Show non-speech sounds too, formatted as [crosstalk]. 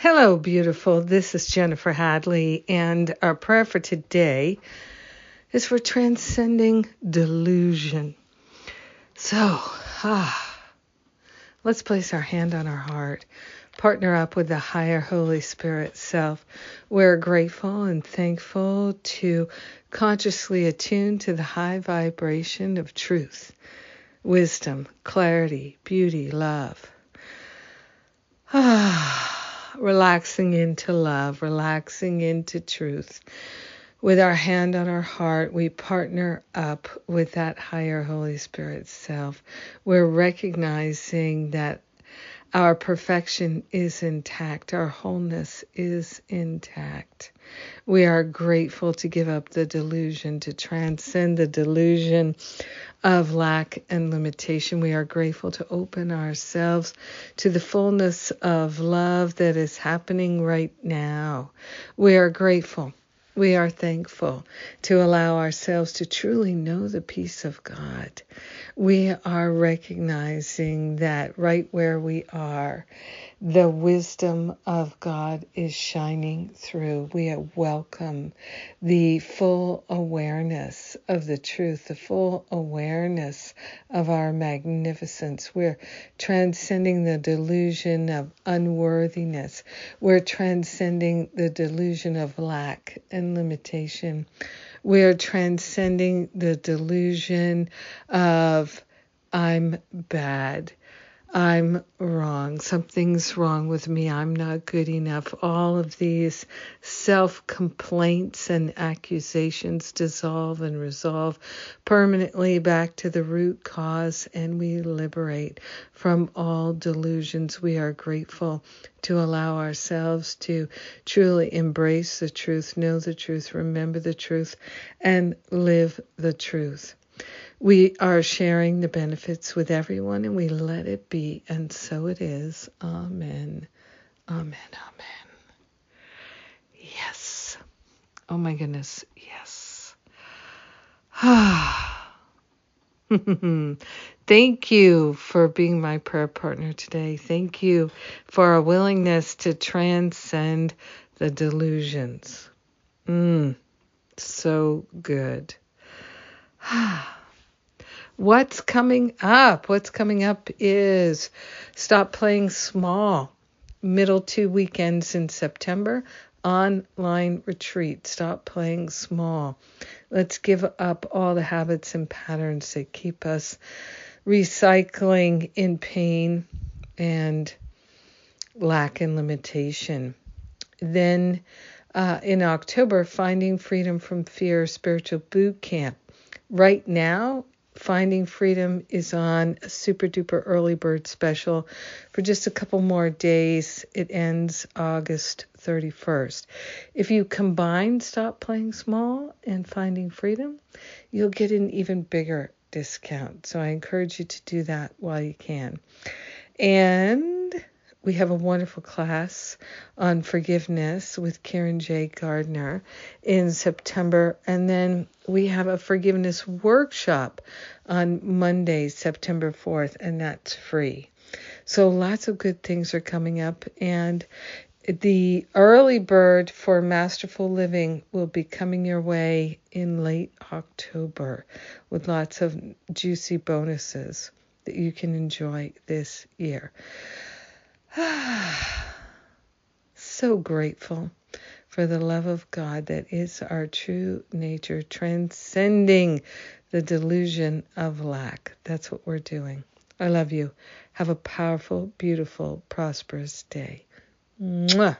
Hello, beautiful. This is Jennifer Hadley, and our prayer for today is for transcending delusion. So, ah, let's place our hand on our heart, partner up with the higher Holy Spirit self. We're grateful and thankful to consciously attune to the high vibration of truth, wisdom, clarity, beauty, love. Ah relaxing into love, relaxing into truth. With our hand on our heart, we partner up with that higher Holy Spirit self. We're recognizing that our perfection is intact, our wholeness is intact. We are grateful to give up the delusion, to transcend the delusion of lack and limitation. We are grateful to open ourselves to the fullness of love that is happening right now. We are grateful. We are thankful to allow ourselves to truly know the peace of God. We are recognizing that right where we are, the wisdom of God is shining through. We welcome the full awareness of the truth, the full awareness of our magnificence. We're transcending the delusion of unworthiness. We're transcending the delusion of lack and limitation. We're transcending the delusion of I'm bad. I'm wrong. Something's wrong with me. I'm not good enough. All of these self complaints and accusations dissolve and resolve permanently back to the root cause, and we liberate from all delusions. We are grateful to allow ourselves to truly embrace the truth, know the truth, remember the truth, and live the truth. We are sharing the benefits with everyone and we let it be, and so it is. Amen. Amen. Amen. Yes. Oh my goodness. Yes. Ah. [sighs] Thank you for being my prayer partner today. Thank you for a willingness to transcend the delusions. Mm, so good. [sighs] What's coming up? What's coming up is Stop Playing Small. Middle two weekends in September, online retreat. Stop playing small. Let's give up all the habits and patterns that keep us recycling in pain and lack and limitation. Then uh, in October, Finding Freedom from Fear Spiritual Boot Camp. Right now, Finding Freedom is on a super duper early bird special for just a couple more days. It ends August 31st. If you combine Stop Playing Small and Finding Freedom, you'll get an even bigger discount. So I encourage you to do that while you can. And we have a wonderful class on forgiveness with Karen J. Gardner in September. And then we have a forgiveness workshop on Monday, September 4th, and that's free. So lots of good things are coming up. And the early bird for Masterful Living will be coming your way in late October with lots of juicy bonuses that you can enjoy this year. [sighs] so grateful for the love of God that is our true nature, transcending the delusion of lack. That's what we're doing. I love you. Have a powerful, beautiful, prosperous day. Mwah.